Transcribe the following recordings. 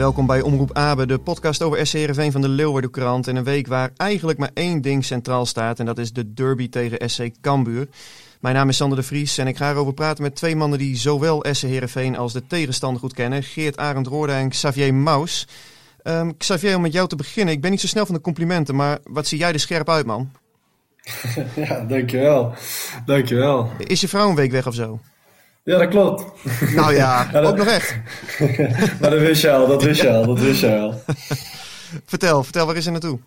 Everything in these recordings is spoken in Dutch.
Welkom bij Omroep Abe, de podcast over SC Heerenveen van de Leeuwardenkrant. In een week waar eigenlijk maar één ding centraal staat en dat is de derby tegen SC Cambuur. Mijn naam is Sander de Vries en ik ga erover praten met twee mannen die zowel SC Heerenveen als de tegenstander goed kennen. Geert Arend Roorda en Xavier Maus. Ehm, Xavier, om met jou te beginnen. Ik ben niet zo snel van de complimenten, maar wat zie jij er scherp uit, man? Ja, dankjewel. Dankjewel. Is je vrouw een week weg of zo? Ja, dat klopt. Nou ja, Ja, dat- ook nog echt. maar dat wist je al, dat wist je al, dat wist je al. Vertel, vertel, waar is ze naartoe?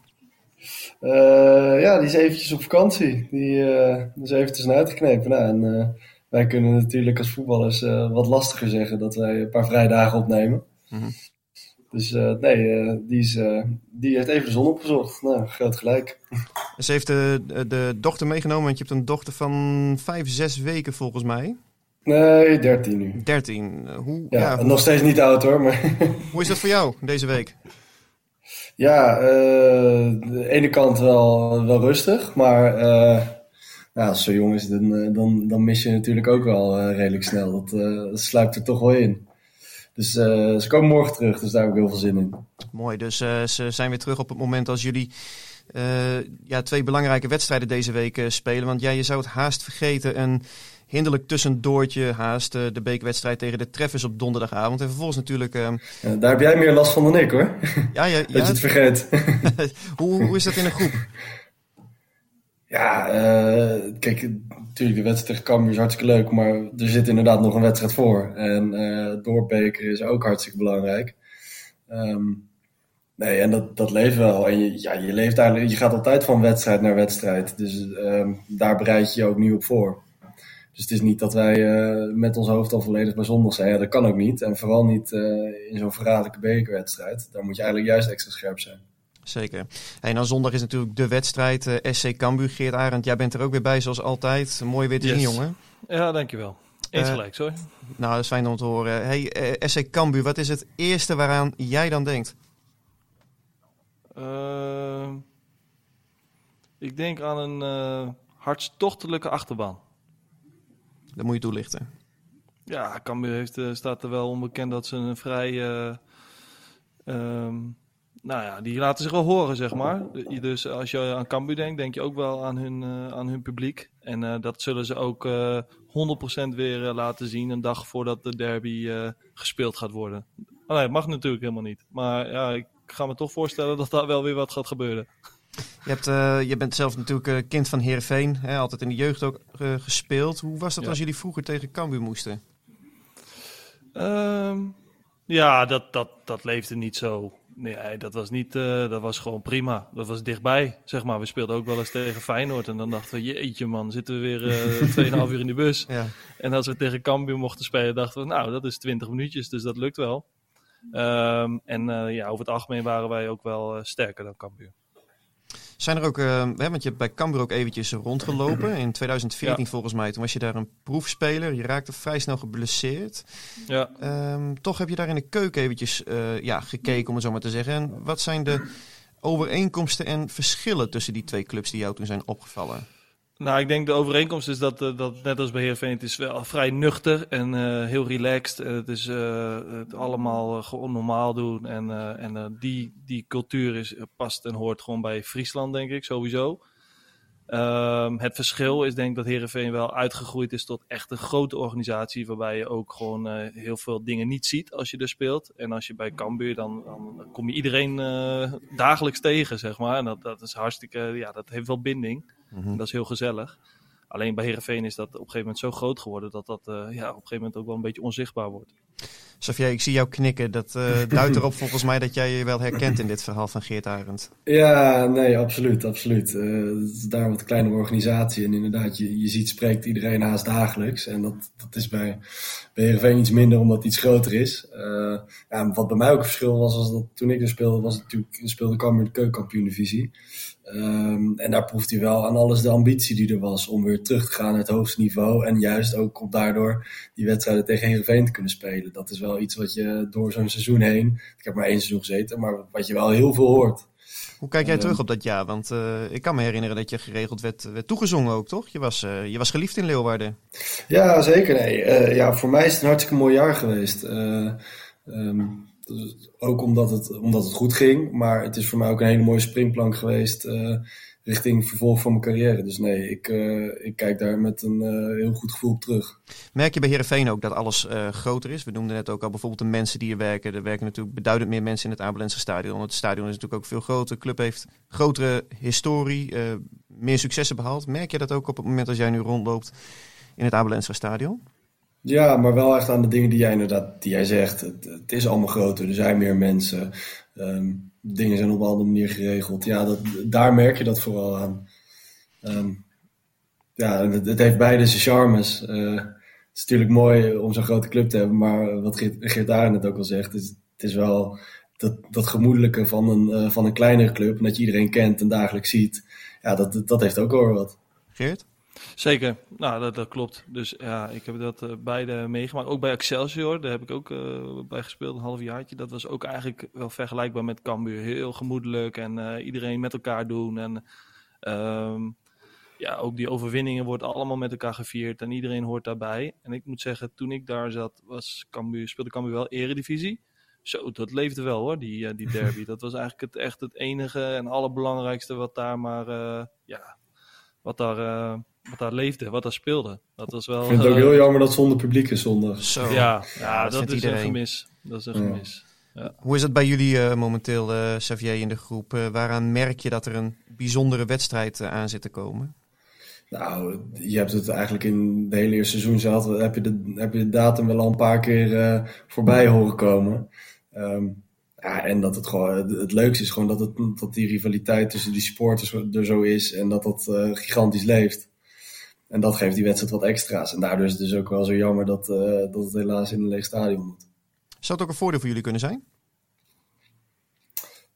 Eh, ja, die is eventjes op vakantie. Die eh, is even tussenuit uitgeknepen. Nou, en eh, wij kunnen natuurlijk als voetballers wat lastiger zeggen dat wij een paar vrijdagen opnemen. Mhm. Dus nee, die, is, die heeft even de zon opgezocht. Nou, groot gelijk. Ze heeft de, de dochter meegenomen, want je hebt een dochter van vijf, zes weken volgens mij. Nee, 13 nu. 13. Eh, Hoe, Ja, ja, hoe, nog steeds niet oud hoor, maar... hoe is dat voor jou deze week? Ja, eh, de ene kant wel, wel rustig, maar ja, als zo jong is, dan, dan, dan mis je natuurlijk ook wel redelijk snel. Dat, dat sluipt er toch wel in. Dus ze komen morgen terug, dus daar heb ik heel veel zin in. Mooi, dus ze zijn weer terug op het moment als jullie ja, twee belangrijke wedstrijden deze week spelen. Want ja, je zou het haast vergeten. Een hinderlijk tussendoortje haast. eh, de bekerwedstrijd tegen de Treffers op donderdagavond. En vervolgens natuurlijk... eh, Ja, daar heb jij meer last van dan ik hoor, ja, ja, dat ja, je het vergeet. hoe, hoe is dat in een groep? ja, eh, kijk, natuurlijk de wedstrijd tegen Cambuur is hartstikke leuk, maar er zit inderdaad nog een wedstrijd voor. En eh doorbeker is ook hartstikke belangrijk. Ehm, nee, en dat, dat leeft wel. En je, ja, je leeft eigenlijk, je gaat altijd van wedstrijd naar wedstrijd. Dus ehm, daar bereid je je ook niet op voor. Dus het is niet dat wij eh, met ons hoofd al volledig bij zondag zijn. Ja, dat kan ook niet. En vooral niet eh, in zo'n verraderlijke bekerwedstrijd. Daar moet je eigenlijk juist extra scherp zijn. Zeker. En dan zondag is natuurlijk de wedstrijd eh, SC Cambuur. Geert Arend, jij bent er ook weer bij zoals altijd. Mooi weer te zien, Yes. jongen. Ja, dankjewel. Eens gelijk, sorry. Nou, dat is fijn om te horen. Hey, eh, SC Cambuur, wat is het eerste waaraan jij dan denkt? Ehm, ik denk aan een eh, hartstochtelijke achterbaan. Dat moet je toelichten. Ja, Cambuur heeft, eh, staat er wel onbekend dat ze een vrij... eh, ehm, nou ja, die laten zich wel horen, zeg maar. Dus als je aan Cambuur denkt, denk je ook wel aan hun, eh, aan hun publiek. En dat zullen ze ook eh 100% weer laten zien een dag voordat de derby gespeeld gaat worden. Oh, mag natuurlijk helemaal niet. Maar ja, ik ga me toch voorstellen dat daar wel weer wat gaat gebeuren. Je, hebt, eh, je bent zelf natuurlijk eh, kind van Heerenveen. Hè, altijd in de jeugd ook eh, gespeeld. Hoe was dat Ja. als jullie vroeger tegen Cambuur moesten? Ehm, ja, dat, dat, dat leefde niet zo. Nee, dat was, niet, dat was gewoon prima. Dat was dichtbij, zeg maar. We speelden ook wel eens tegen Feyenoord. En dan dachten we, jeetje man, zitten we weer eh 2,5 uur in de bus. Ja. En als we tegen Cambuur mochten spelen, dachten we, nou, dat is 20 minuutjes, dus dat lukt wel. Ehm, en ja, over het algemeen waren wij ook wel sterker dan Cambuur. Zijn er ook, eh, hè, want je hebt bij Cambuur ook eventjes rondgelopen. In 2014 Ja. volgens mij. Toen was je daar een proefspeler. Je raakte vrij snel geblesseerd. Ja, Ehm, toch heb je daar in de keuken eventjes eh, ja, gekeken, om het zo maar te zeggen. En wat zijn de overeenkomsten en verschillen tussen die twee clubs die jou toen zijn opgevallen? Nou, ik denk de overeenkomst is dat, uh, dat net als bij Heerenveen, het is wel vrij nuchter en uh, heel relaxed. het is het allemaal gewoon normaal doen. En, en die, die cultuur is, past en hoort gewoon bij Friesland, denk ik, sowieso. Um, het verschil is denk ik dat Herenveen wel uitgegroeid is tot echt een grote organisatie. Waarbij je ook gewoon heel veel dingen niet ziet als je er speelt. En als je bij Cambuur, dan, dan kom je iedereen dagelijks tegen, zeg maar. En dat, dat is hartstikke, ja, dat heeft wel binding. Mm -hmm. En dat is heel gezellig. Alleen bij Herenveen is dat op een gegeven moment zo groot geworden dat dat uh, ja, op een gegeven moment ook wel een beetje onzichtbaar wordt. Sofia, ik zie jou knikken. Dat uh, duidt erop volgens mij dat jij je wel herkent in dit verhaal van Geert Arend. Ja, nee, absoluut. absoluut. Uh, het is daar wat kleinere organisatie. En inderdaad, je, je ziet, spreekt iedereen haast dagelijks. En dat, dat is bij, bij Heerenveen iets minder omdat het iets groter is. Uh, ja, wat bij mij ook een verschil was, was dat toen ik er speelde, was het natuurlijk, speelde Cambuur de keukenkampioen divisie. Um, en daar proeft hij wel aan alles de ambitie die er was om weer terug te gaan naar het hoogste niveau. En juist ook om daardoor die wedstrijden tegen Heerenveen te kunnen spelen. Dat is wel iets wat je door zo'n seizoen heen, ik heb maar één seizoen gezeten, maar wat je wel heel veel hoort. Hoe kijk jij um, terug op dat jaar? Want uh, ik kan me herinneren dat je geregeld werd, werd toegezongen ook, toch? Je was, uh, je was geliefd in Leeuwarden. Ja, zeker. Nee. Ja, voor mij is het een hartstikke mooi jaar geweest. Um, dus ook omdat het, omdat het goed ging, maar het is voor mij ook een hele mooie springplank geweest uh, richting vervolg van mijn carrière. Dus nee, ik, uh, ik kijk daar met een uh, heel goed gevoel op terug. Merk je bij Heerenveen ook dat alles groter is? We noemden net ook al bijvoorbeeld de mensen die er werken. Er werken natuurlijk beduidend meer mensen in het Abelense stadion. Het stadion is natuurlijk ook veel groter. De club heeft grotere historie, meer successen behaald. Merk je dat ook op het moment als jij nu rondloopt in het Abelense stadion? Ja, maar wel echt aan de dingen die jij inderdaad die jij zegt. Het, het is allemaal groter, er zijn meer mensen. Um, dingen zijn op een andere manier geregeld. Ja, dat, daar merk je dat vooral aan. Um, ja, het, het, heeft beide zijn charmes. Uh, het is natuurlijk mooi om zo'n grote club te hebben, maar wat Geert, Geert net ook al zegt, is, het is wel dat, dat gemoedelijke van een, uh, van een kleinere club en dat je iedereen kent en dagelijks ziet. Ja, dat, dat heeft ook wel wat. Geert? Zeker, nou dat, dat, klopt. Dus ja, ik heb dat uh, beide meegemaakt. Ook bij Excelsior, daar heb ik ook uh, bij gespeeld, een halfjaartje. Dat was ook eigenlijk wel vergelijkbaar met Cambuur. Heel gemoedelijk en uh, iedereen met elkaar doen. En um, ja, ook die overwinningen wordt allemaal met elkaar gevierd en iedereen hoort daarbij. En ik moet zeggen, toen ik daar zat, was Cambuur, speelde Cambuur wel eredivisie. Zo, dat leefde wel hoor, die, die derby. dat was eigenlijk het, echt het enige en allerbelangrijkste wat daar maar, ja, wat daar wat daar leefde, wat daar speelde. Dat was wel, ik vind het ook uh, heel jammer dat zonder publiek is zondag. Zo. Ja, ja, dat, dat is iedereen. een gemis. Dat is een gemis. Ja. Hoe is het bij jullie uh, momenteel, uh, Xavier, in de groep? Uh, waaraan merk je dat er een bijzondere wedstrijd aan zit te komen? Nou, je hebt het eigenlijk in de hele eerste seizoen zelf, heb je de, heb je de datum wel al een paar keer voorbij horen komen. Um, ja, en dat het gewoon, het, het leukste is gewoon dat, het, dat die rivaliteit tussen die supporters er zo is en dat dat gigantisch leeft. En dat geeft die wedstrijd wat extra's. En daardoor is het dus ook wel zo jammer dat, uh, dat het helaas in een leeg stadion moet. Zou het ook een voordeel voor jullie kunnen zijn?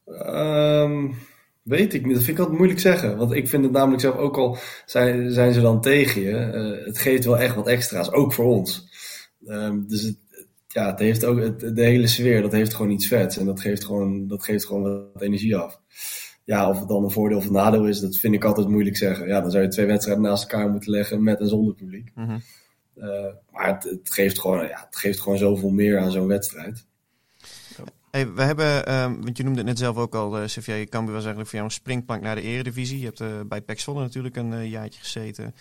Um, weet ik niet. Dat vind ik altijd moeilijk zeggen. Want ik vind het namelijk zelf ook al zijn, zijn ze dan tegen je. Uh, het geeft wel echt wat extra's, ook voor ons. Um, dus het, ja, het heeft ook het, de hele sfeer, dat heeft gewoon iets vets. En dat geeft gewoon, dat geeft gewoon wat energie af ja, of het dan een voordeel of een nadeel is, dat vind ik altijd moeilijk zeggen. Ja, dan zou je twee wedstrijden naast elkaar moeten leggen met en zonder publiek. Mm -hmm. uh, maar het, het, geeft gewoon, ja, het geeft gewoon zoveel meer aan zo'n wedstrijd. Hey, we hebben, um, want je noemde het net zelf ook al, uh, Sofia Cambuur was eigenlijk voor jou een springplank naar de eredivisie. Je hebt uh, bij Pax Volle natuurlijk een uh, jaartje gezeten.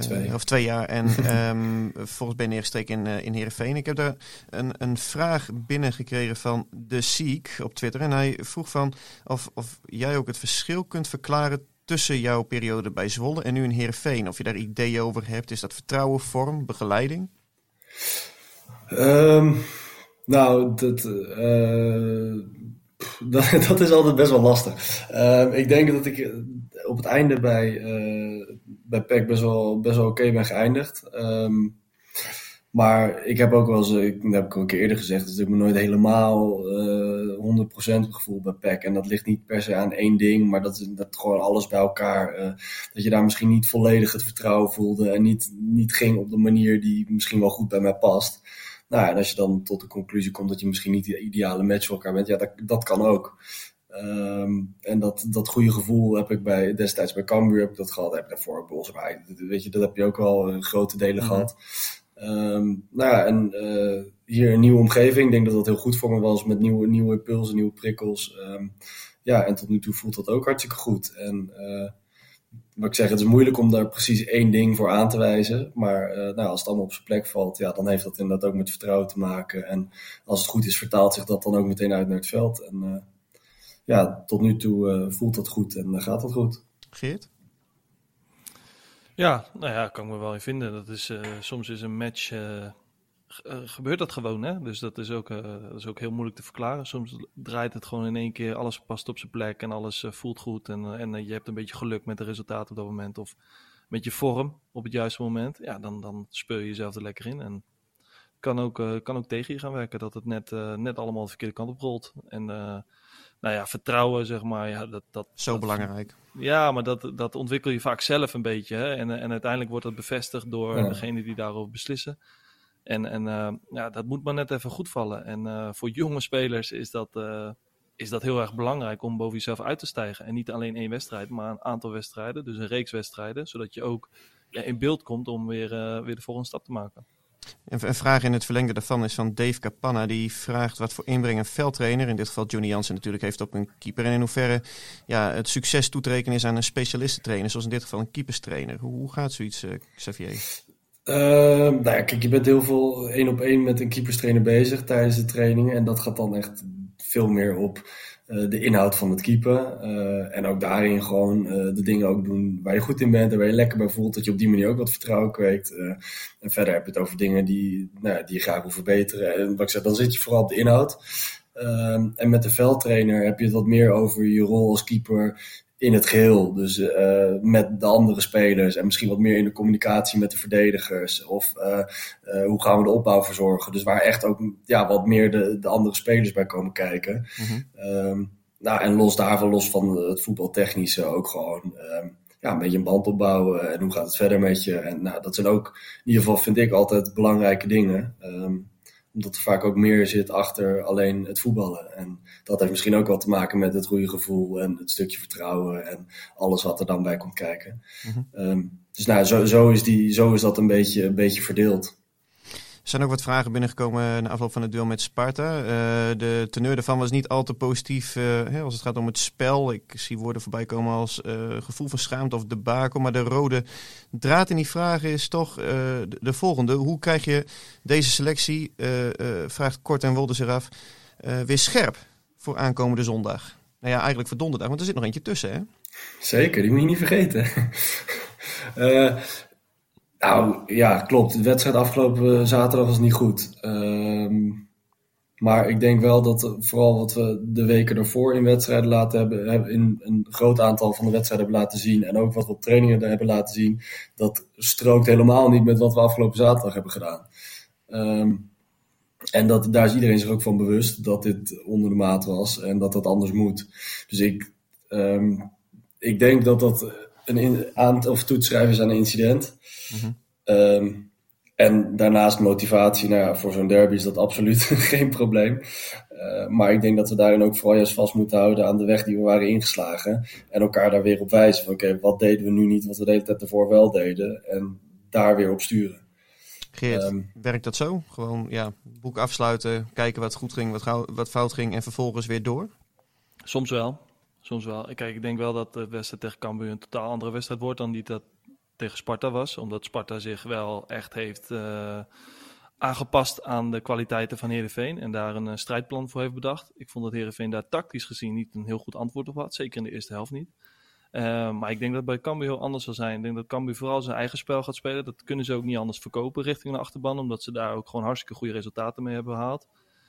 twee. Of twee jaar. En um, volgens ben je neergestreken in, in Heerenveen. Ik heb daar een, een vraag binnengekregen van De Seek op Twitter. En hij vroeg van of, of jij ook het verschil kunt verklaren tussen jouw periode bij Zwolle en nu in Heerenveen. Of je daar ideeën over hebt. Is dat vertrouwen, vorm, begeleiding? Um, nou, dat, uh, dat, dat, is altijd best wel lastig. Uh, ik denk dat ik op het einde bij, bij PEC best wel, best wel oké ben geëindigd. Um, maar ik heb ook wel eens, ik, dat heb ik al een keer eerder gezegd, dat ik me nooit helemaal uh, 100% gevoel bij PEC. En dat ligt niet per se aan één ding, maar dat, dat gewoon alles bij elkaar. Dat je daar misschien niet volledig het vertrouwen voelde en niet, niet ging op de manier die misschien wel goed bij mij past. Nou, en als je dan tot de conclusie komt dat je misschien niet de ideale match voor elkaar bent, ja, dat, dat kan ook. Ehm, en dat, dat goede gevoel heb ik bij, destijds bij Cambuur heb ik dat gehad. Heb ik daarvoor bij Oswijk. Weet je, dat heb je ook al in grote delen Mhm. gehad. Ehm, nou ja, en eh, hier een nieuwe omgeving. Ik denk dat dat heel goed voor me was met nieuwe, nieuwe impulsen, nieuwe prikkels. Ehm, ja, en tot nu toe voelt dat ook hartstikke goed. En eh, wat ik zeg, het is moeilijk om daar precies één ding voor aan te wijzen. Maar eh, nou, als het allemaal op zijn plek valt, ja, dan heeft dat inderdaad ook met vertrouwen te maken. En als het goed is, vertaalt zich dat dan ook meteen uit naar het veld. En eh, ja, tot nu toe eh, voelt dat goed en gaat dat goed. Geert? Ja, nou ja, kan ik me wel in vinden. Dat is, eh, soms is een match, gebeurt dat gewoon, hè? Dus dat is, ook, eh, dat is ook heel moeilijk te verklaren. Soms draait het gewoon in één keer, alles past op zijn plek en alles eh, voelt goed. En, eh, en eh, je hebt een beetje geluk met de resultaten op dat moment. Of met je vorm op het juiste moment. Ja, dan, dan speel je jezelf er lekker in. En kan ook, eh, kan ook tegen je gaan werken, dat het net, eh, net allemaal de verkeerde kant op rolt. En eh, nou ja, vertrouwen, zeg maar, ja, dat, dat, Zo dat- belangrijk. ja, maar dat, dat ontwikkel je vaak zelf een beetje. Hè? En, eh, en uiteindelijk wordt dat bevestigd door Ja. degene die daarover beslissen. En, en eh, ja, dat moet maar net even goed vallen. En eh, voor jonge spelers is dat, eh, is dat heel erg belangrijk om boven jezelf uit te stijgen. En niet alleen één wedstrijd, maar een aantal wedstrijden. Dus een reeks wedstrijden. Zodat je ook ja, in beeld komt om weer, weer de volgende stap te maken. Een, een vraag in het verlengde daarvan is van Dave Capanna. Die vraagt wat voor inbreng een veldtrainer, in dit geval Johnny Jansen natuurlijk, heeft op een keeper. En in hoeverre ja, het succes toe te rekenen is aan een specialistentrainer, zoals in dit geval een keeperstrainer. Hoe, gaat zoiets, eh, Xavier? Ehm, nou ja, kijk, je bent heel veel één op één met een keeperstrainer bezig tijdens de trainingen. En dat gaat dan echt veel meer op eh, de inhoud van het keepen. Eh, en ook daarin gewoon eh, de dingen ook doen waar je goed in bent en waar je lekker bij voelt. Dat je op die manier ook wat vertrouwen kweekt. En verder heb je het over dingen die, nou, die je graag wil verbeteren. En wat ik zeg, dan zit je vooral op de inhoud. Ehm, en met de veldtrainer heb je het wat meer over je rol als keeper in het geheel. Dus eh, met de andere spelers en misschien wat meer in de communicatie met de verdedigers. Of eh, eh, hoe gaan we de opbouw verzorgen. Dus waar echt ook ja, wat meer de, de andere spelers bij komen kijken. Mhm. Ehm, nou, en los daarvan, los van het voetbaltechnische, ook gewoon ehm, ja, een beetje een band opbouwen. En hoe gaat het verder met je? En nou, dat zijn ook, in ieder geval vind ik altijd belangrijke dingen. Ehm, omdat er vaak ook meer zit achter alleen het voetballen. En dat heeft misschien ook wel te maken met het goede gevoel en het stukje vertrouwen en alles wat er dan bij komt kijken. Mhm. Ehm, dus nou, zo, zo, is die, zo is dat een beetje, een beetje verdeeld. Er zijn ook wat vragen binnengekomen na afloop van het duel met Sparta. Eh, de teneur daarvan was niet al te positief eh, als het gaat om het spel. Ik zie woorden voorbij komen als eh, gevoel van schaamte of debakel. Maar de rode draad in die vragen is toch de, de volgende. Hoe krijg je deze selectie, vraagt Kort en Wolde zich af, weer scherp voor aankomende zondag? Nou ja, eigenlijk voor donderdag, want er zit nog eentje tussen hè? Zeker, die moet je niet vergeten. Eh, nou ja, klopt. De wedstrijd afgelopen zaterdag was niet goed. Ehm, maar ik denk wel dat eh, vooral wat we de weken ervoor in wedstrijden laten hebben, in een groot aantal van de wedstrijden hebben laten zien. En ook wat we op trainingen hebben laten zien. Dat strookt helemaal niet met wat we afgelopen zaterdag hebben gedaan. Ehm, en dat, daar is iedereen zich ook van bewust dat dit onder de maat was en dat dat anders moet. Dus ik, ehm, ik denk dat dat een in, aan of is aan een incident. Mhm. Ehm, en daarnaast motivatie, nou ja, voor zo'n derby is dat absoluut geen probleem. Eh, maar ik denk dat we daarin ook vooral juist vast moeten houden aan de weg die we waren ingeslagen. En elkaar daar weer op wijzen van oké, wat deden we nu niet, wat we de hele tijd ervoor wel deden. En daar weer op sturen. Geert, Ehm, werkt dat zo? Gewoon ja, boek afsluiten, kijken wat goed ging, wat, wat fout ging en vervolgens weer door? Soms wel. Soms wel. Kijk, ik denk wel dat de wedstrijd tegen Cambuur een totaal andere wedstrijd wordt dan die dat tegen Sparta was. Omdat Sparta zich wel echt heeft eh, aangepast aan de kwaliteiten van Heerenveen. En daar een eh, strijdplan voor heeft bedacht. Ik vond dat Heerenveen daar tactisch gezien niet een heel goed antwoord op had. Zeker in de eerste helft niet. Eh, maar ik denk dat het bij Cambuur heel anders zal zijn. Ik denk dat Cambuur vooral zijn eigen spel gaat spelen. Dat kunnen ze ook niet anders verkopen richting de achterban. Omdat ze daar ook gewoon hartstikke goede resultaten mee hebben behaald.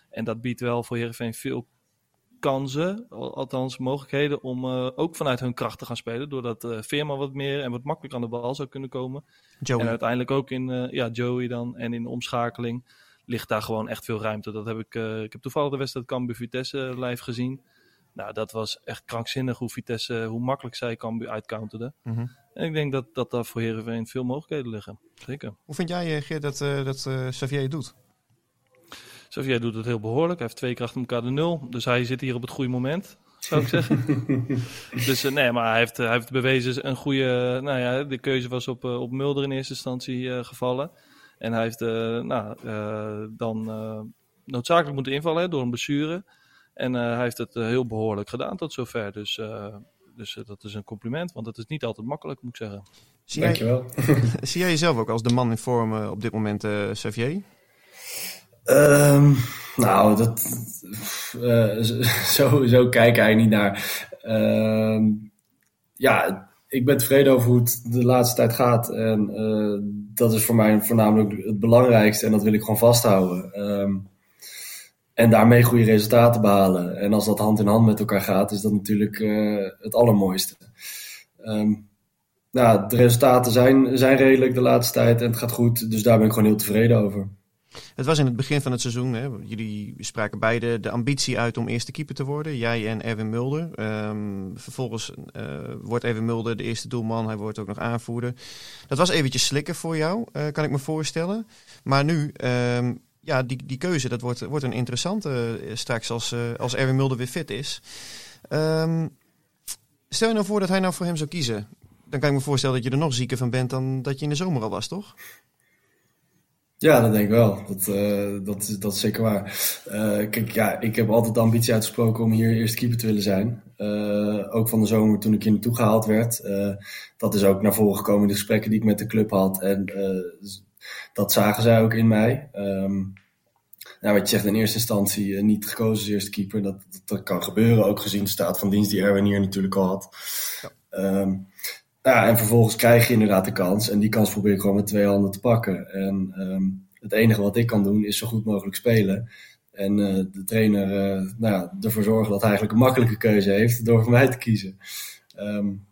En dat biedt wel voor Heerenveen veel kansen, al- althans mogelijkheden, om eh, ook vanuit hun kracht te gaan spelen. Doordat eh Veerman wat meer en wat makkelijker aan de bal zou kunnen komen. Joey. En uiteindelijk ook in eh, ja, Joey dan en in de omschakeling ligt daar gewoon echt veel ruimte. Dat heb ik, ik heb toevallig de wedstrijd Cambuur Vitesse live gezien. Nou, dat was echt krankzinnig hoe Vitesse, hoe makkelijk zij Cambuur uitcounterde. Mhm. En ik denk dat, dat daar voor Heerenveen veel mogelijkheden liggen. Zeker. Hoe vind jij, Geert, dat, dat Xavier doet? Xavier doet het heel behoorlijk. Hij heeft twee keer achter elkaar de nul. Dus hij zit hier op het goede moment. zou ik zeggen. dus nee, maar hij heeft, hij heeft bewezen een goede... nou ja, de keuze was op, op Mulder in eerste instantie gevallen. En hij heeft nou, dan noodzakelijk moeten invallen door een blessure. En hij heeft het heel behoorlijk gedaan tot zover. Dus dus uh, dat is een compliment, want het is niet altijd makkelijk, moet ik zeggen. Zie Dankjewel. Jij, zie jij jezelf ook als de man in vorm uh, op dit moment, uh, Xavier? Um, nou, dat, zo, zo kijk ik niet naar. Um, ja, ik ben tevreden over hoe het de laatste tijd gaat. En dat is voor mij voornamelijk het belangrijkste. En dat wil ik gewoon vasthouden. Um, en daarmee goede resultaten behalen. En als dat hand in hand met elkaar gaat, is dat natuurlijk uh, het allermooiste. Nou, de resultaten zijn, zijn redelijk de laatste tijd en het gaat goed. Dus daar ben ik gewoon heel tevreden over. Het was in het begin van het seizoen. Hè? Jullie spraken beide de ambitie uit om eerste keeper te worden. Jij en Erwin Mulder. Um, vervolgens uh, wordt Erwin Mulder de eerste doelman. Hij wordt ook nog aanvoerder. Dat was eventjes slikken voor jou, uh, kan ik me voorstellen. Maar nu um, ja, die, die keuze, dat wordt, wordt een interessante uh, straks als, als Erwin Mulder weer fit is. Um, stel je nou voor dat hij nou voor hem zou kiezen. Dan kan ik me voorstellen dat je er nog zieker van bent dan dat je in de zomer al was, toch? Ja, dat denk ik wel. Dat, uh, dat, is, dat is zeker waar. kijk, ja, ik heb altijd de ambitie uitgesproken om hier eerste keeper te willen zijn. ook van de zomer toen ik hier naartoe gehaald werd. dat is ook naar voren gekomen in de gesprekken die ik met de club had. En dat zagen zij ook in mij. Um, nou, wat je zegt in eerste instantie niet gekozen als eerste keeper. Dat, dat, kan gebeuren, ook gezien de staat van dienst die Erwin hier natuurlijk al had. Ja. Um, ja, en vervolgens krijg je inderdaad de kans. En die kans probeer ik gewoon met twee handen te pakken. En um, het enige wat ik kan doen is zo goed mogelijk spelen. En uh, de trainer uh, nou ja, ervoor zorgen dat hij eigenlijk een makkelijke keuze heeft door voor mij te kiezen. Um,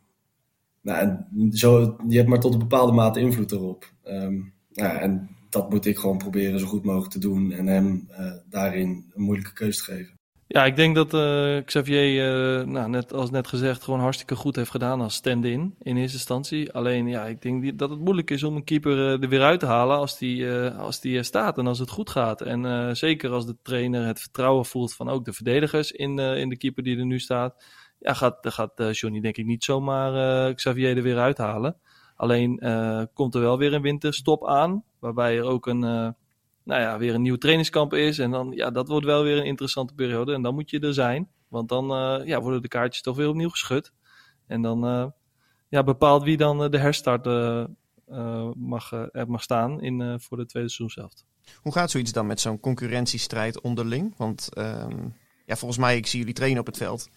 nou, en zo, je hebt maar tot een bepaalde mate invloed erop. Um, ja, en dat moet ik gewoon proberen zo goed mogelijk te doen en hem uh, daarin een moeilijke keuze te geven. Ja, ik denk dat uh, Xavier, uh, nou, net, als net gezegd, gewoon hartstikke goed heeft gedaan als stand-in in eerste instantie. Alleen, ja, ik denk dat het moeilijk is om een keeper uh, er weer uit te halen als die, als die er staat en als het goed gaat. En zeker als de trainer het vertrouwen voelt van ook de verdedigers in, in de keeper die er nu staat. Ja, gaat, gaat Johnny denk ik niet zomaar Xavier er weer uithalen. Alleen komt er wel weer een winterstop aan, waarbij er ook een, nou ja, weer een nieuw trainingskamp is. En dan, ja, dat wordt wel weer een interessante periode. En dan moet je er zijn, want dan uh, ja, worden de kaartjes toch weer opnieuw geschud. En dan ja, bepaalt wie dan de herstart mag, mag staan in, voor de tweede seizoen zelf. Hoe gaat zoiets dan met zo'n concurrentiestrijd onderling? Want um, ja, volgens mij, ik zie jullie trainen op het veld.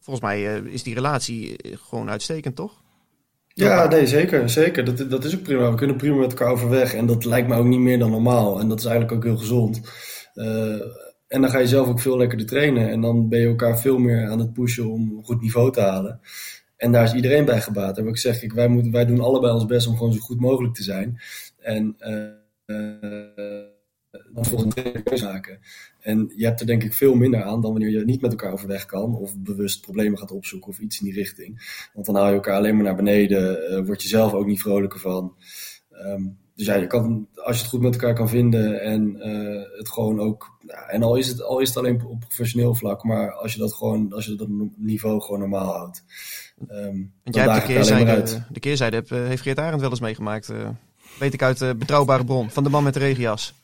Volgens mij is die relatie gewoon uitstekend, toch? Ja, nee, zeker. zeker. Dat, dat is ook prima. We kunnen prima met elkaar overweg. En dat lijkt me ook niet meer dan normaal. En dat is eigenlijk ook heel gezond. Uh, en dan ga je zelf ook veel lekkerder trainen. En dan ben je elkaar veel meer aan het pushen om een goed niveau te halen. En daar is iedereen bij gebaat. En wat ik zeg, ik, wij, moeten, wij doen allebei ons best om gewoon zo goed mogelijk te zijn. En uh, uh, dan volgens een keuze maken. En je hebt er denk ik veel minder aan dan wanneer je niet met elkaar overweg kan. Of bewust problemen gaat opzoeken of iets in die richting. Want dan haal je elkaar alleen maar naar beneden. Uh, word je zelf ook niet vrolijker van. Um, dus ja, je kan, als je het goed met elkaar kan vinden en uh, het gewoon ook. Nou, en al is, het, al is het alleen op professioneel vlak, maar als je dat gewoon, als je dat niveau gewoon normaal houdt. Um, Want jij hebt de keerzijde, de keerzijde heb, heeft Geert Arend wel eens meegemaakt. Uh, weet ik uit betrouwbare bron van de man met de regenjas.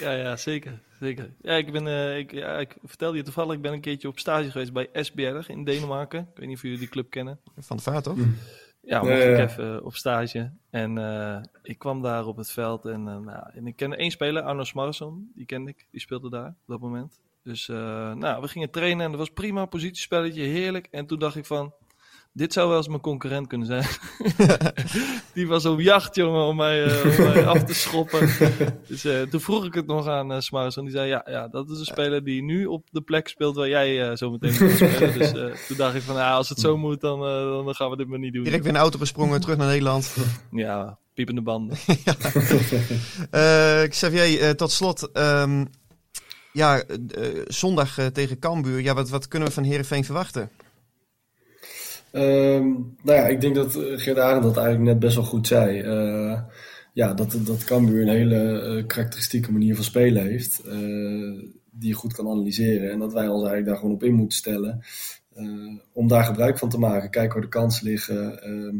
Ja, ja, zeker. Zeker. Ja, ik, ben, uh, ik, ja, ik vertelde je toevallig, ik ben een keertje op stage geweest bij Esbjerg in Denemarken. Ik weet niet of jullie die club kennen. Van de vaart, toch? Ja, mocht ik even uh, op stage. En uh, ik kwam daar op het veld en, nou, en ik kende één speler, Arno Smarson. Die kende ik, die speelde daar op dat moment. Dus nou, we gingen trainen en dat was prima, positiespelletje, heerlijk. En toen dacht ik van, dit zou wel eens mijn concurrent kunnen zijn. die was op jacht, jongen, om mij, uh, om mij af te schoppen. dus uh, toen vroeg ik het nog aan uh, Smaris. En die zei, ja, ja, dat is een speler die nu op de plek speelt waar jij zo meteen moet spelen. Dus toen dacht ik van, ja, als het zo moet, dan, dan gaan we dit maar niet doen. Direct weer in de auto gesprongen, terug naar Nederland. ja, piepende banden. Xavier, tot slot... Um, ja, zondag tegen Cambuur. Ja, wat, wat kunnen we van Herenveen verwachten? Um, nou ja, ik denk dat Geert Arend dat eigenlijk net best wel goed zei. Uh, ja, dat, dat Cambuur een hele uh, karakteristieke manier van spelen heeft. Die je goed kan analyseren. En dat wij ons eigenlijk daar gewoon op in moeten stellen. eh, om daar gebruik van te maken. Kijken waar de kansen liggen. ehm,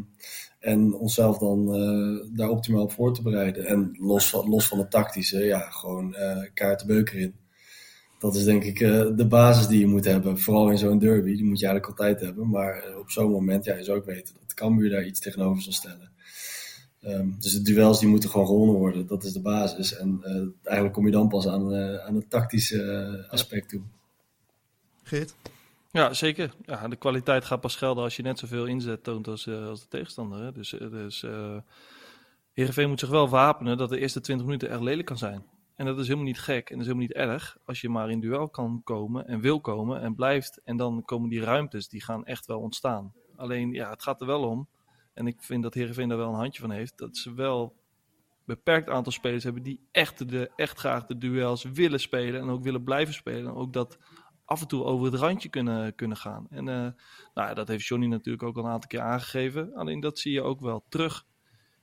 en onszelf dan eh, daar optimaal op voor te bereiden. En los van, los van het tactische, ja, gewoon eh kaart de beuker in. Dat is denk ik eh, de basis die je moet hebben. Vooral in zo'n derby, die moet je eigenlijk altijd hebben. Maar eh, op zo'n moment, ja, je zou ook weten dat Cambuur daar iets tegenover zal stellen. Ehm, dus de duels die moeten gewoon gewonnen worden, dat is de basis. En eh, eigenlijk kom je dan pas aan, eh, aan het tactische aspect toe. Geert? Ja, zeker. Ja, de kwaliteit gaat pas gelden als je net zoveel inzet toont als, eh, als de tegenstander. Hè. Dus, dus eh Heerenveen moet zich wel wapenen dat de eerste 20 minuten echt lelijk kan zijn. En dat is helemaal niet gek en dat is helemaal niet erg als je maar in duel kan komen en wil komen en blijft. En dan komen die ruimtes, die gaan echt wel ontstaan. Alleen, ja, het gaat er wel om. En ik vind dat Heerenveen daar wel een handje van heeft. Dat ze wel een beperkt aantal spelers hebben die echt, de, echt graag de duels willen spelen. En ook willen blijven spelen. En ook dat af en toe over het randje kunnen, kunnen gaan. En eh, nou, dat heeft Johnny natuurlijk ook al een aantal keer aangegeven. Alleen dat zie je ook wel terug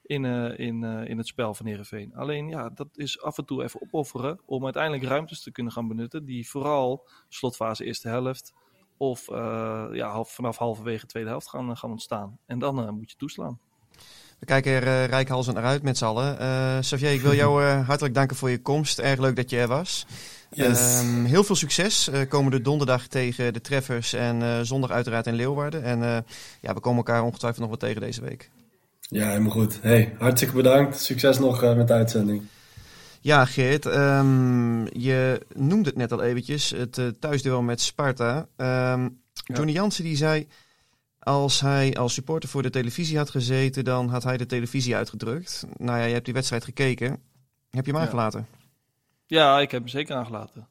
in, eh, in, eh, in het spel van Heerenveen. Alleen ja, dat is af en toe even opofferen om uiteindelijk ruimtes te kunnen gaan benutten. Die vooral slotfase eerste helft of eh, ja, half, vanaf halverwege tweede helft gaan, gaan ontstaan. En dan eh, moet je toeslaan. We kijken er uh, rijkhalsend naar uit met z'n allen. Eh Xavier, ik wil jou eh, hartelijk danken voor je komst. Erg leuk dat je er was. Yes. Ehm, heel veel succes. Eh komende donderdag tegen de Treffers en eh, zondag uiteraard in Leeuwarden. En eh, ja, we komen elkaar ongetwijfeld nog wat tegen deze week. Ja, helemaal goed. Hey, hartstikke bedankt. Succes nog eh, met de uitzending. Ja, Geert, ehm, je noemde het net al eventjes, het eh, thuisduel met Sparta. Ehm, Johnny Jansen die zei, als hij als supporter voor de televisie had gezeten, dan had hij de televisie uitgedrukt. Nou ja, je hebt die wedstrijd gekeken. Heb je hem Ja. aangelaten? Ja, ik heb hem zeker aangelaten.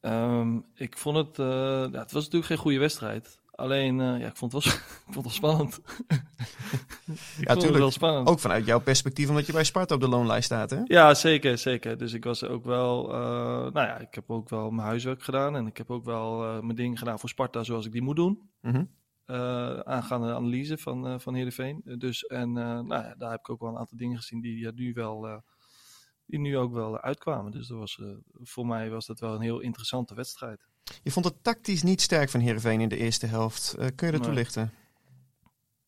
Ehm, ik vond het, eh, ja, het was natuurlijk geen goede wedstrijd. Alleen, eh, ja, ik vond het wel, ik vond het wel spannend. ik vond het tuurlijk. wel spannend. Ook vanuit jouw perspectief, omdat je bij Sparta op de loonlijst staat, hè? Ja, zeker, zeker. Dus ik was ook wel, eh, nou ja, ik heb ook wel mijn huiswerk gedaan en ik heb ook wel eh, mijn dingen gedaan voor Sparta zoals ik die moet doen. Eh aangaande analyse van, van Heerenveen. Dus, en nou ja, daar heb ik ook wel een aantal dingen gezien die ja, nu wel, die nu ook wel uitkwamen. Dus dat was, voor mij was dat wel een heel interessante wedstrijd. Je vond het tactisch niet sterk van Heerenveen in de eerste helft. Eh, kun je dat toelichten?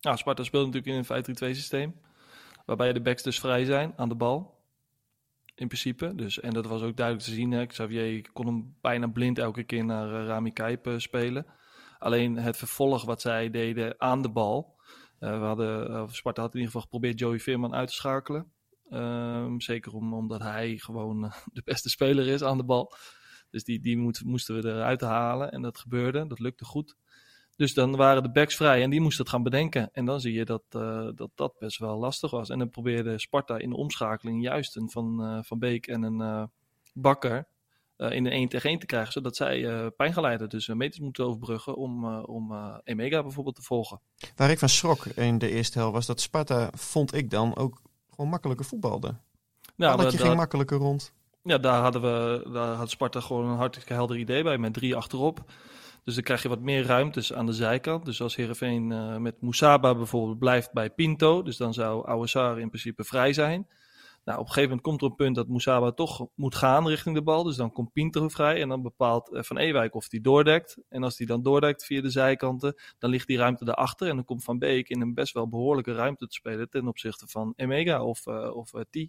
Nou, Sparta speelt natuurlijk in een 5-3-2 systeem. Waarbij de backs dus vrij zijn aan de bal. In principe. Dus, en dat was ook duidelijk te zien. Hè. Xavier kon hem bijna blind elke keer naar eh, Rami Kijp eh, spelen. Alleen het vervolg wat zij deden aan de bal. we hadden, Sparta had in ieder geval geprobeerd Joey Veerman uit te schakelen. Ehm, zeker om, omdat hij gewoon de beste speler is aan de bal. Dus die, die moet, moesten we eruit halen. En dat gebeurde. Dat lukte goed. Dus dan waren de backs vrij en die moesten het gaan bedenken. En dan zie je dat eh, dat, dat best wel lastig was. En dan probeerde Sparta in de omschakeling juist een Van, eh, van Beek en een eh, Bakker in een 1 tegen 1 te krijgen. Zodat zij pijn gaan leiden. Dus eh, meters moeten overbruggen om, om Emega bijvoorbeeld te volgen. Waar ik van schrok in de eerste helft was dat Sparta, vond ik dan, ook gewoon makkelijker voetbalde. Nou, dat je ging makkelijker rond. Ja, daar hadden we, daar had Sparta gewoon een hartstikke helder idee bij, met drie achterop. Dus dan krijg je wat meer ruimtes aan de zijkant. Dus als Heerenveen eh met Moussaba bijvoorbeeld blijft bij Pinto, dus dan zou Ouassar in principe vrij zijn. Nou, op een gegeven moment komt er een punt dat Moussaba toch moet gaan richting de bal. Dus dan komt Pinto vrij en dan bepaalt eh, Van Ewijk of hij doordekt. En als hij dan doordekt via de zijkanten, dan ligt die ruimte daarachter. En dan komt Van Beek in een best wel behoorlijke ruimte te spelen ten opzichte van Emega of, eh of T.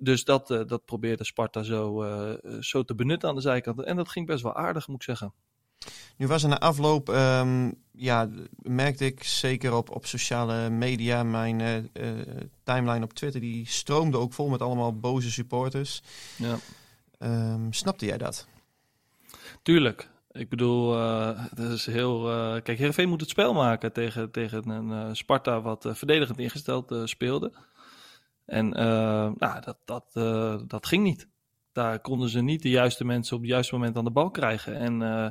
Dus dat, eh, dat probeerde Sparta zo, eh, zo te benutten aan de zijkant. En dat ging best wel aardig, moet ik zeggen. Nu was er na afloop, ehm, ja, merkte ik zeker op, op sociale media, mijn eh, eh, timeline op Twitter, die stroomde ook vol met allemaal boze supporters. Ja. Ehm, snapte jij dat? Tuurlijk. Ik bedoel, eh dat is heel. eh kijk, Heerenveen moet het spel maken tegen, tegen een eh, Sparta wat eh, verdedigend ingesteld eh, speelde. En eh, nou, dat, dat, eh, dat ging niet. Daar konden ze niet de juiste mensen op het juiste moment aan de bal krijgen. En, eh,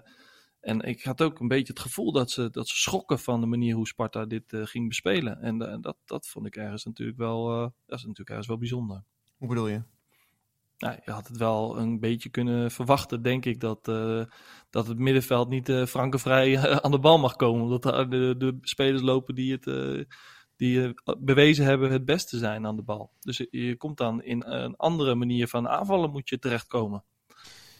en ik had ook een beetje het gevoel dat ze, dat ze schrokken van de manier hoe Sparta dit ging bespelen. En dat, dat vond ik ergens natuurlijk wel, dat is natuurlijk ergens wel bijzonder. Hoe bedoel je? Nou, je had het wel een beetje kunnen verwachten, denk ik, dat, dat het middenveld niet eh frankenvrij aan de bal mag komen. Omdat daar de, de spelers lopen die het die eh, bewezen hebben het beste zijn aan de bal. Dus je, komt dan in een andere manier van aanvallen moet je terechtkomen.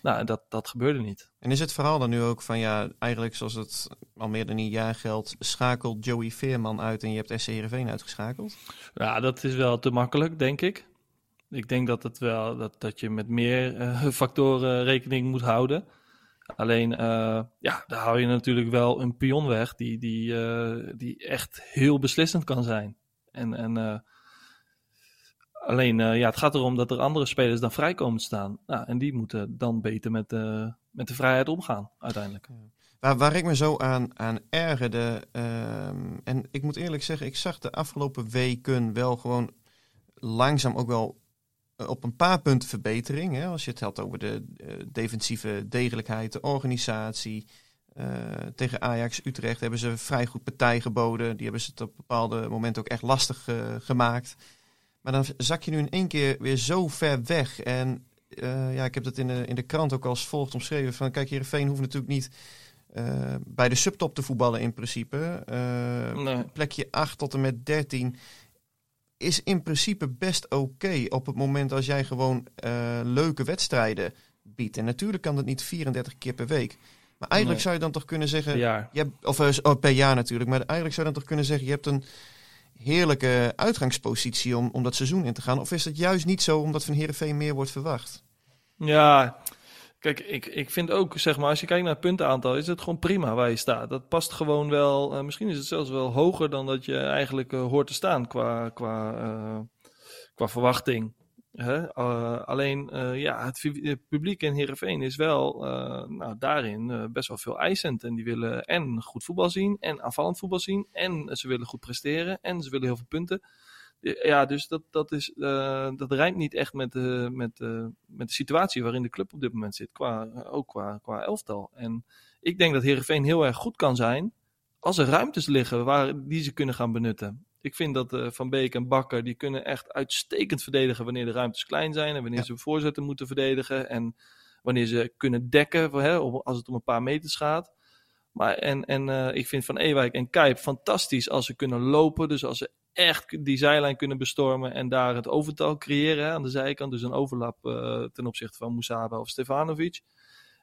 Nou, dat, dat gebeurde niet. En is het verhaal dan nu ook van ja, eigenlijk zoals het al meer dan een jaar geldt, schakelt Joey Veerman uit en je hebt SC Heerenveen uitgeschakeld? Ja, dat is wel te makkelijk, denk ik. Ik denk dat, het wel, dat, dat je met meer eh, factoren rekening moet houden. Alleen, eh, ja, daar hou je natuurlijk wel een pion weg die, die, eh, die echt heel beslissend kan zijn. En, en eh, alleen, ja, het gaat erom dat er andere spelers dan vrij komen te staan. Nou, en die moeten dan beter met, met de vrijheid omgaan, uiteindelijk. Waar, waar ik me zo aan, aan ergerde, ehm, en ik moet eerlijk zeggen, ik zag de afgelopen weken wel gewoon langzaam ook wel op een paar punten verbetering. Hè? Als je het had over de eh, defensieve degelijkheid, de organisatie. Eh, tegen Ajax Utrecht hebben ze vrij goed partij geboden. Die hebben ze het op bepaalde momenten ook echt lastig eh, gemaakt. Maar dan zak je nu in één keer weer zo ver weg. En eh, ja, ik heb dat in de, in de krant ook als volgt omschreven. Van, kijk, Heerenveen hoeft natuurlijk niet eh, bij de subtop te voetballen in principe. Eh, Nee. Plekje 8 tot en met 13 is in principe best oké op het moment als jij gewoon eh, leuke wedstrijden biedt. En natuurlijk kan dat niet 34 keer per week. Maar eigenlijk Nee. zou je dan toch kunnen zeggen... Per jaar. Je hebt, of eh, oh, per jaar natuurlijk. Maar eigenlijk zou je dan toch kunnen zeggen... je hebt een heerlijke uitgangspositie om, om dat seizoen in te gaan. Of is het juist niet zo omdat van Heerenveen meer wordt verwacht? Ja, kijk, ik, ik vind ook, zeg maar, als je kijkt naar het puntenaantal, is het gewoon prima waar je staat. Dat past gewoon wel, eh, misschien is het zelfs wel hoger dan dat je eigenlijk eh, hoort te staan qua, qua, eh, qua verwachting. Hè? Alleen, ja, het, publiek in Heerenveen is wel nou, daarin best wel veel eisend. En die willen en goed voetbal zien, en aanvallend voetbal zien, en ze willen goed presteren, en ze willen heel veel punten. Ja, dus dat, dat, is, eh, dat rijmt niet echt met de, met, met de situatie waarin de club op dit moment zit. Qua, ook qua, qua elftal. En ik denk dat Herenveen heel erg goed kan zijn als er ruimtes liggen waar, die ze kunnen gaan benutten. Ik vind dat eh, Van Beek en Bakker, die kunnen echt uitstekend verdedigen wanneer de ruimtes klein zijn. En wanneer Ja. ze voorzetten moeten verdedigen. En wanneer ze kunnen dekken, hè, als het om een paar meters gaat. Maar en, en eh, ik vind Van Ewijk en Kuip fantastisch als ze kunnen lopen. Dus als ze echt die zijlijn kunnen bestormen en daar het overtal creëren aan de zijkant. Dus een overlap eh, ten opzichte van Musaba of Stefanovic.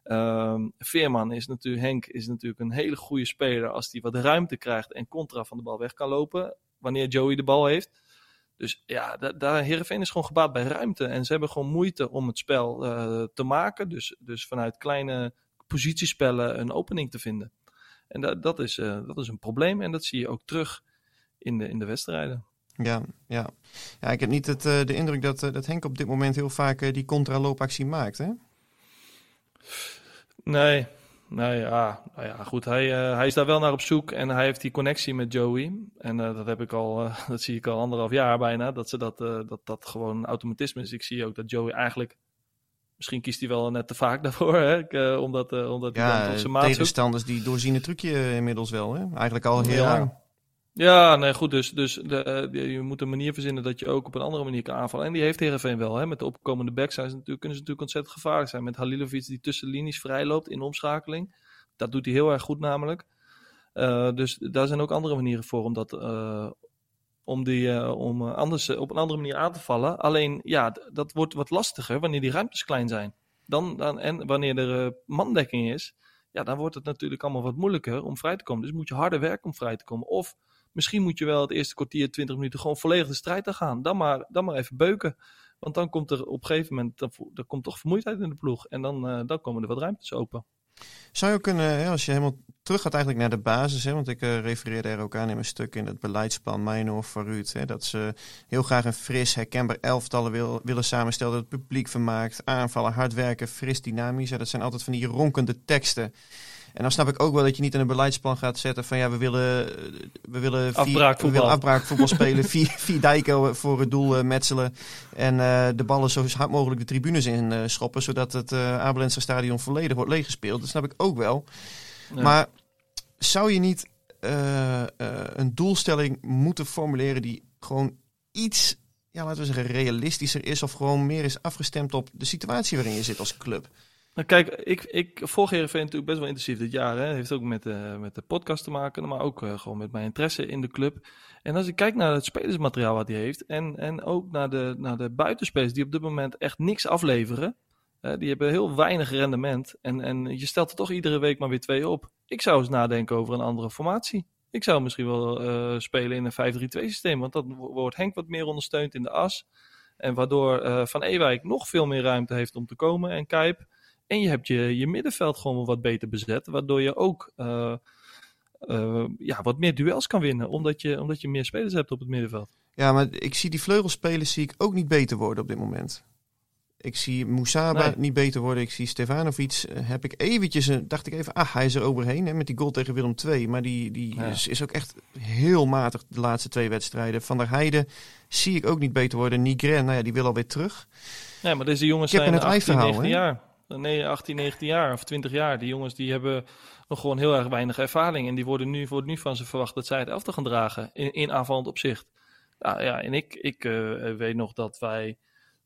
Ehm, Veerman is natuurlijk, Henk is natuurlijk een hele goede speler als hij wat ruimte krijgt en contra van de bal weg kan lopen. Wanneer Joey de bal heeft. Dus ja, da- daar Heerenveen is gewoon gebaat bij ruimte. En ze hebben gewoon moeite om het spel eh, te maken. Dus, dus vanuit kleine positiespellen een opening te vinden. En dat, dat, is, eh, dat is een probleem. En dat zie je ook terug in de, in de wedstrijden. Ja, ja. ja ik heb niet het, eh, de indruk dat, eh, dat Henk op dit moment heel vaak die contraloopactie maakt. Hè? Nee, nee ja, nou ja, goed. Hij, hij is daar wel naar op zoek en hij heeft die connectie met Joey. En dat heb ik al, dat zie ik al anderhalf jaar bijna, dat ze dat, dat, dat gewoon automatisme is. Ik zie ook dat Joey eigenlijk, misschien kiest hij wel net te vaak daarvoor, hè, eh, omdat, eh, omdat hij dan zijn maat zoekt. tegenstanders die doorzien het trucje eh, inmiddels wel. Hè? Eigenlijk al heel Ja. lang. Ja, nee, goed. Dus, dus de, je moet een manier verzinnen dat je ook op een andere manier kan aanvallen. En die heeft Heerenveen wel. Hè? Met de opkomende backs zijn ze natuurlijk, kunnen ze natuurlijk ontzettend gevaarlijk zijn. Met Halilovic die tussen linies vrij loopt in omschakeling. Dat doet hij heel erg goed namelijk. Dus daar zijn ook andere manieren voor om dat... om die eh, om eh, anders eh, op een andere manier aan te vallen. Alleen ja, dat wordt wat lastiger wanneer die ruimtes klein zijn. Dan, dan, en wanneer er mandekking is, ja, dan wordt het natuurlijk allemaal wat moeilijker om vrij te komen. Dus moet je harder werken om vrij te komen. Of misschien moet je wel het eerste kwartier, 20 minuten gewoon volledig de strijd aan gaan. Dan maar, dan maar even beuken. Want dan komt er op een gegeven moment dan, komt toch vermoeidheid in de ploeg. En dan, dan komen er wat ruimtes open. Zou je ook kunnen, als je helemaal terug gaat eigenlijk naar de basis, hè, want ik eh, refereerde er ook aan in mijn stuk in het beleidsplan Mijno voor Ruud, hè, dat ze heel graag een fris, herkenbaar elftallen wil, willen samenstellen, dat het publiek vermaakt, aanvallen, hard werken, fris, dynamisch. Dat zijn altijd van die ronkende teksten. En dan snap ik ook wel dat je niet in een beleidsplan gaat zetten van ja, we willen, we willen, vier, Afbraakvoetbal. we willen afbraakvoetbal spelen, vier, vier dijken voor het doel eh, metselen en eh, de ballen zo hard mogelijk de tribunes in eh, schoppen, zodat het uh, Abelense stadion volledig wordt leeggespeeld. Dat snap ik ook wel. Ja. Maar zou je niet een doelstelling moeten formuleren die gewoon iets, ja, laten we zeggen, realistischer is of gewoon meer is afgestemd op de situatie waarin je zit als club? Nou, kijk, ik, ik volg Heerenveen natuurlijk best wel intensief dit jaar. Hè. Heeft ook met, de met de podcast te maken, maar ook eh, gewoon met mijn interesse in de club. En als ik kijk naar het spelersmateriaal wat hij heeft en, en ook naar de, naar de buitenspelers die op dit moment echt niks afleveren. Eh, die hebben heel weinig rendement. En, en je stelt er toch iedere week maar weer twee op. Ik zou eens nadenken over een andere formatie. Ik zou misschien wel eh, spelen in een 5-3-2 systeem. Want dan wordt Henk wat meer ondersteund in de as. En waardoor eh, Van Ewijk nog veel meer ruimte heeft om te komen. En Kuip. En je hebt je, je middenveld gewoon wel wat beter bezet. Waardoor je ook eh, eh, ja, wat meer duels kan winnen. Omdat je, omdat je meer spelers hebt op het middenveld. Ja, maar ik zie die vleugelspelers zie ik ook niet beter worden op dit moment. Ik zie Moussaba Nee. niet beter worden. Ik zie Stefanovic. eh, Heb ik eventjes, eh, dacht ik even, ah, hij is er overheen hè, met die goal tegen Willem II. Maar die, die Ja. is, is ook echt heel matig de laatste twee wedstrijden. Van der Heijden zie ik ook niet beter worden. Nigren, nou ja, die wil alweer terug. Nee, maar deze jongens zijn het ei 18, verhaal, 19 hè? jaar. Nee, 18, 19 jaar of 20 jaar. Die jongens die hebben nog gewoon heel erg weinig ervaring. En die worden nu, wordt nu van ze verwacht dat zij het elftal gaan dragen. In, in aanvallend opzicht. Ja, en ik, ik eh, weet nog dat wij...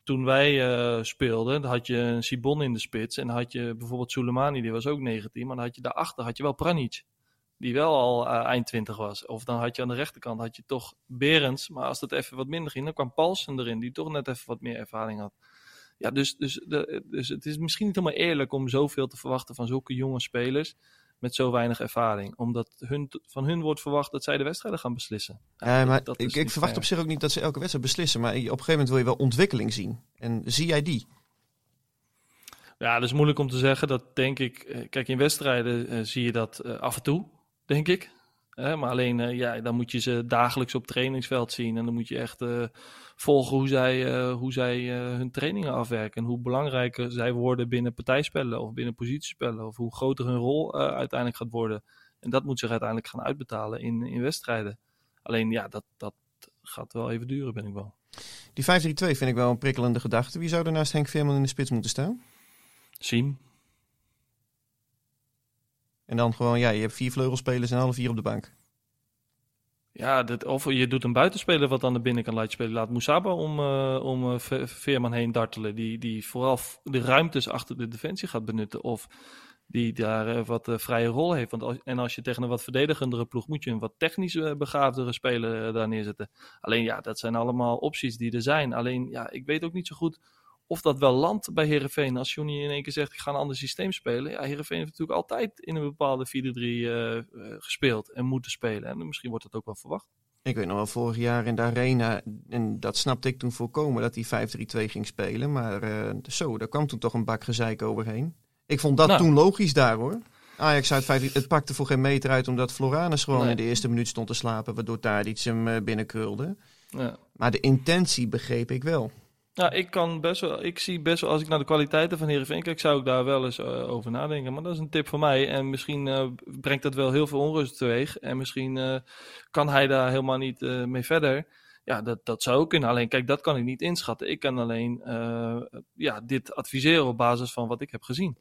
Toen wij eh, speelden, had je een Sibon in de spits. En had je bijvoorbeeld Soleimani, die was ook 19. Maar dan had je daarachter had je wel Pranic. Die wel al eh, eind 20 was. Of dan had je aan de rechterkant had je toch Berends. Maar als dat even wat minder ging, dan kwam Paulsen erin. Die toch net even wat meer ervaring had. Ja, dus, dus, de, dus het is misschien niet helemaal eerlijk om zoveel te verwachten van zulke jonge spelers met zo weinig ervaring. Omdat hun, van hun wordt verwacht dat zij de wedstrijden gaan beslissen. Ja, maar dat ik, ik verwacht fair. op zich ook niet dat ze elke wedstrijd beslissen. Maar op een gegeven moment wil je wel ontwikkeling zien. En zie jij die? Ja, dat is moeilijk om te zeggen. Dat denk ik. eh, Kijk, in wedstrijden eh, zie je dat eh, af en toe, denk ik. Maar alleen, ja, dan moet je ze dagelijks op trainingsveld zien. En dan moet je echt volgen hoe zij, eh, hoe zij eh, hun trainingen afwerken. En hoe belangrijker zij worden binnen partijspellen of binnen positiespellen. Of hoe groter hun rol eh, uiteindelijk gaat worden. En dat moet zich uiteindelijk gaan uitbetalen in, in wedstrijden. Alleen, ja, dat, dat gaat wel even duren, ben ik wel. Die 5-3-2 vind ik wel een prikkelende gedachte. Wie zou er naast Henk Veerman in de spits moeten staan? Siem. En dan gewoon, ja, je hebt vier vleugelspelers en alle vier op de bank. Ja, of je doet een buitenspeler wat aan de binnenkant laat spelen. Laat Moussaba om, eh, om eh, Ve- Veerman heen dartelen. Die, die vooral de ruimtes achter de defensie gaat benutten. Of die daar eh, wat vrije rol heeft. Want als, en als je tegen een wat verdedigendere ploeg moet je een wat technisch begaafdere speler daar neerzetten. Alleen ja, dat zijn allemaal opties die er zijn. Alleen ja, ik weet ook niet zo goed of dat wel landt bij Herenveen. Als Johnny in één keer zegt ik ga een ander systeem spelen. Ja, Herenveen heeft natuurlijk altijd in een bepaalde 4-3 eh, eh, gespeeld en moeten spelen. En misschien wordt dat ook wel verwacht. Ik weet nog wel, vorig jaar in de Arena, en dat snapte ik toen volkomen, dat hij 5-3-2 ging spelen. Maar eh, zo, daar kwam toen toch een bak gezeik overheen. Ik vond dat Nou. toen logisch daar hoor. Ajax uit 5 het pakte voor geen meter uit omdat Floranus gewoon Nee. in de eerste minuut stond te slapen, waardoor Tadic hem binnenkrulde. Ja. Maar de intentie begreep ik wel. Nou, ik kan best wel, ik zie best wel, als ik naar de kwaliteiten van Heerenveen kijk, zou ik daar wel eens eh, over nadenken. Maar dat is een tip van mij. En misschien eh, brengt dat wel heel veel onrust teweeg. En misschien eh, kan hij daar helemaal niet mee verder. Ja, dat, dat zou ook kunnen. Alleen, kijk, dat kan ik niet inschatten. Ik kan alleen ja, dit adviseren op basis van wat ik heb gezien.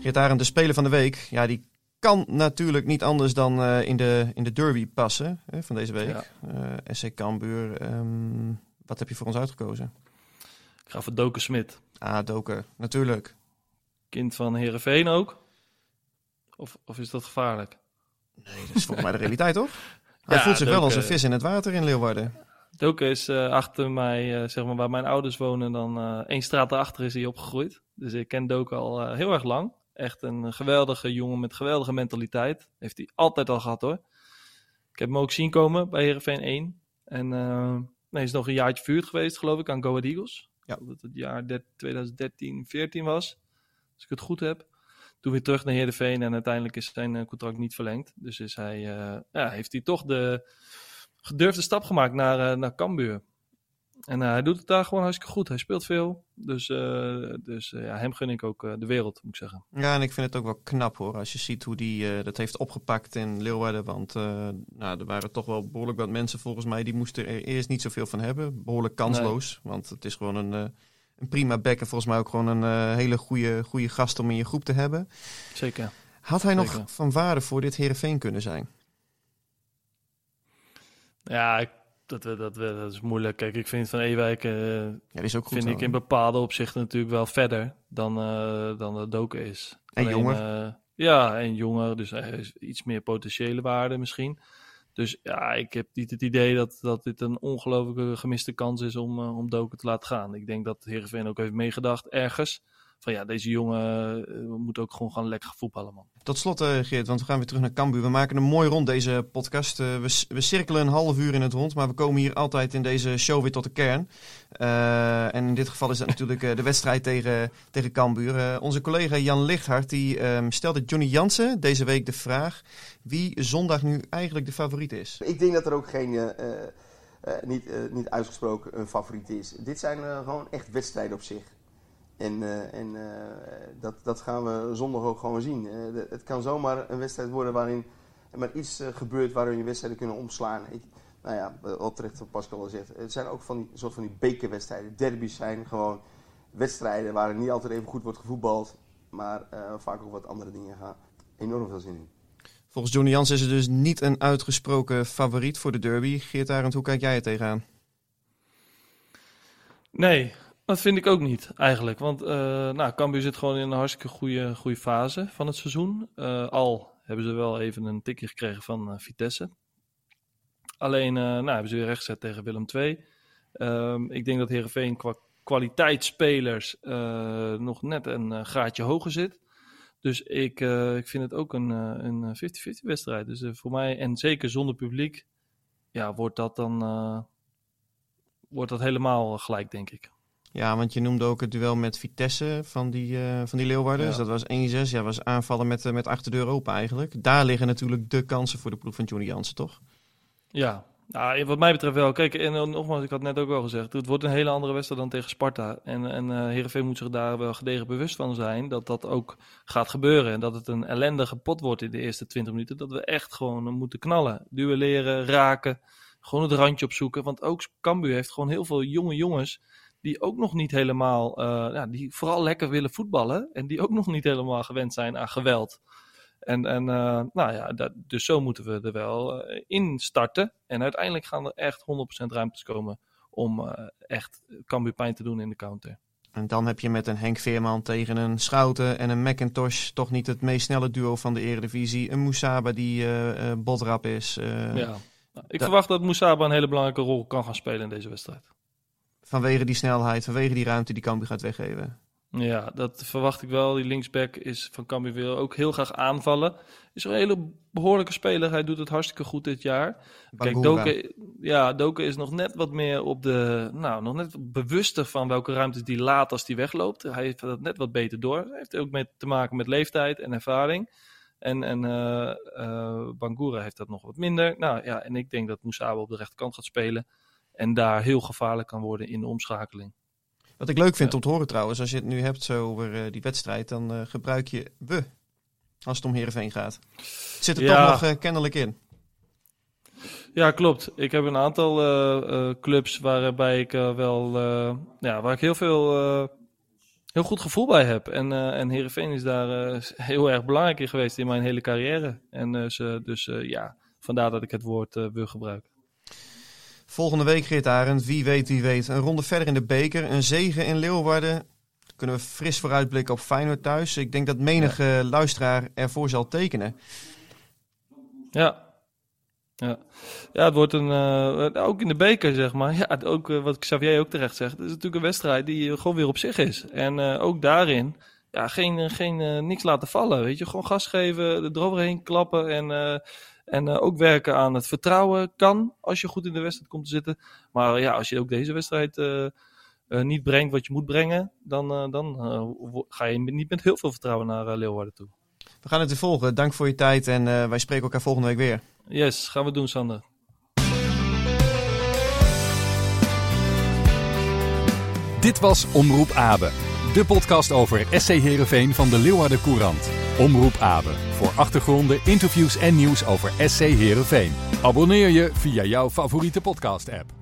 Geert Arend, de speler van de week, ja, die kan natuurlijk niet anders dan eh, in, de, in de derby passen hè, van deze week. Ja. Eh, SC Cambuur, ehm, wat heb je voor ons uitgekozen? Ik ga voor Doken Smit. Ah, Doker, natuurlijk. Kind van Heerenveen ook. Of, of is dat gevaarlijk? Nee, dat is volgens mij de realiteit, toch? Hij Ja, voelt zich wel als een Doken- vis in het water in Leeuwarden. Doken is eh, achter mij, zeg maar, waar mijn ouders wonen, dan één straat erachter is hij opgegroeid. Dus ik ken Doken al heel erg lang. Echt een geweldige jongen met geweldige mentaliteit. Heeft hij altijd al gehad hoor. Ik heb hem ook zien komen bij Heerenveen 1. En eh nee, hij is nog een jaartje vuurd geweest, geloof ik, aan Go Ahead Eagles. Ja. Dat het jaar 2013, 14 was. Als ik het goed heb. Toen weer terug naar Heerenveen en uiteindelijk is zijn eh, contract niet verlengd. Dus is hij, eh, ja, heeft hij toch de gedurfde stap gemaakt naar, eh, naar Cambuur. En eh, hij doet het daar gewoon hartstikke goed. Hij speelt veel. Dus, eh, dus eh, ja, hem gun ik ook de wereld, moet ik zeggen. Ja, en ik vind het ook wel knap hoor. Als je ziet hoe die eh, dat heeft opgepakt in Leeuwarden. Want nou, er waren toch wel behoorlijk wat mensen volgens mij. Die moesten er eerst niet zoveel van hebben. Behoorlijk kansloos. Want het is gewoon een, een prima back. En volgens mij ook gewoon een hele goede, goede gast om in je groep te hebben. Zeker. Had hij nog van waarde voor dit Heerenveen kunnen zijn? Ja, ik- dat, dat, dat, dat is moeilijk. Kijk, ik vind Van Ewijk eh, Ja, die is ook goed vind zo, ik in bepaalde opzichten natuurlijk wel verder dan, eh dan de Doken is. En jonger. eh, ja, en jonger. Dus iets meer potentiële waarde misschien. Dus ja, ik heb niet het idee dat, dat dit een ongelooflijke gemiste kans is om, uh, om Doken te laten gaan. Ik denk dat Heerenveen ook heeft meegedacht ergens van ja, deze jongen uh, moet ook gewoon gaan lekker voetballen, man. Tot slot, uh, Geert, want we gaan weer terug naar Cambuur. We maken een mooi rond deze podcast. Uh, we, we, cirkelen een half uur in het rond, maar we komen hier altijd in deze show weer tot de kern. en in dit geval is dat natuurlijk de wedstrijd tegen, tegen Cambuur. onze collega Jan Lichthart die um, stelde Johnny Jansen deze week de vraag wie zondag nu eigenlijk de favoriet is. Ik denk dat er ook geen... niet, niet uitgesproken een favoriet is. Dit zijn gewoon echt wedstrijden op zich. En, uh, en uh, dat, dat gaan we zondag ook gewoon zien. Uh, de, het kan zomaar een wedstrijd worden waarin er maar iets gebeurt waarin je wedstrijden kunnen omslaan. Ik, nou ja, wat terecht wat Pascal al zegt. Het zijn ook van die, soort van die bekerwedstrijden. Derbies zijn gewoon wedstrijden waarin niet altijd even goed wordt gevoetbald. Maar vaak ook wat andere dingen gaan. Enorm veel zin in. Volgens Johnny Jans is het dus niet een uitgesproken favoriet voor de derby. Geert Arend, hoe kijk jij er tegenaan? Nee, dat vind ik ook niet, eigenlijk. Want uh, nou, Cambuur zit gewoon in een hartstikke goede, goede fase van het seizoen. Uh, al hebben ze wel even een tikje gekregen van uh, Vitesse. Alleen nou, hebben ze weer rechtgezet tegen Willem II. Ehm, ik denk dat Heerenveen qua kwaliteitsspelers nog net een graadje hoger zit. Dus ik, ik vind het ook een, een 50-50 wedstrijd. Dus voor mij, en zeker zonder publiek, ja, wordt dat dan wordt dat helemaal gelijk, denk ik. Ja, want je noemde ook het duel met Vitesse van die, uh, van die Leeuwarden. Ja. Dus dat was 1-6. Ja, was aanvallen met, uh, met achterdeur open eigenlijk. Daar liggen natuurlijk de kansen voor de ploeg van Johnny Jansen, toch? Ja, nou, wat mij betreft wel. Kijk, en nogmaals, ik had net ook al gezegd, het wordt een hele andere wedstrijd dan tegen Sparta. En, en uh, Heerenveen moet zich daar wel gedegen bewust van zijn dat dat ook gaat gebeuren. En dat het een ellendige pot wordt in de eerste 20 minuten. Dat we echt gewoon moeten knallen, duelleren, raken, gewoon het randje opzoeken. Want ook Cambuur heeft gewoon heel veel jonge jongens die ook nog niet helemaal, uh, ja, die vooral lekker willen voetballen en die ook nog niet helemaal gewend zijn aan geweld. En, en uh, nou ja, dat, dus zo moeten we er wel uh, in starten. En uiteindelijk gaan er echt 100% ruimtes komen om echt Cambuur pijn te doen in de counter. En dan heb je met een Henk Veerman tegen een Schouten en een McIntosh toch niet het meest snelle duo van de Eredivisie. Een Moesaba die botrap is. ja. Nou, ik verwacht dat Moesaba een hele belangrijke rol kan gaan spelen in deze wedstrijd. Vanwege die snelheid, vanwege die ruimte die Cambuur gaat weggeven. Ja, dat verwacht ik wel. Die linksback is van Cambuur wil ook heel graag aanvallen. Is een hele behoorlijke speler. Hij doet het hartstikke goed dit jaar. Kijk, Doke, ja, Doke is nog net wat meer op de, nou, nog net bewuster van welke ruimtes die laat als die wegloopt. Hij heeft dat net wat beter door. Hij heeft ook met, te maken met leeftijd en ervaring. En, en uh, uh, Bangura heeft dat nog wat minder. Nou ja, en ik denk dat Moussabe op de rechterkant gaat spelen. En daar heel gevaarlijk kan worden in de omschakeling. Wat ik leuk vind om te horen trouwens, als je het nu hebt zo over uh, die wedstrijd, dan uh, gebruik je we als het om Heerenveen gaat. Zit er ja. toch nog uh, kennelijk in? Ja, klopt. Ik heb een aantal clubs waarbij ik wel, ja, waar ik heel veel, heel goed gevoel bij heb. En, en Heerenveen is daar heel erg belangrijk in geweest in mijn hele carrière. En dus ja, vandaar dat ik het woord we gebruik. Volgende week, Geert Arend, wie weet, wie weet. Een ronde verder in de beker, een zegen in Leeuwarden. Kunnen we fris vooruitblikken op Feyenoord thuis. Ik denk dat menige ja. luisteraar ervoor zal tekenen. Ja. Ja. ja, het wordt een, uh, ook in de beker zeg maar. Ja, ook uh, wat Xavier ook terecht zegt. Het is natuurlijk een wedstrijd die gewoon weer op zich is. En uh, ook daarin, ja, geen, geen niks laten vallen. Weet je, gewoon gas geven, er eroverheen klappen en en uh, ook werken aan het vertrouwen kan als je goed in de wedstrijd komt te zitten. Maar ja, als je ook deze wedstrijd uh, uh, niet brengt wat je moet brengen, dan, dan ga je niet met heel veel vertrouwen naar Leeuwarden toe. We gaan het weer volgen. Dank voor je tijd en wij spreken elkaar volgende week weer. Yes, gaan we doen Sander. Dit was Omroep Abe, de podcast over SC Heerenveen van de Leeuwarden Courant. Omroep Abe. Voor achtergronden, interviews en nieuws over SC Heerenveen. Abonneer je via jouw favoriete podcast-app.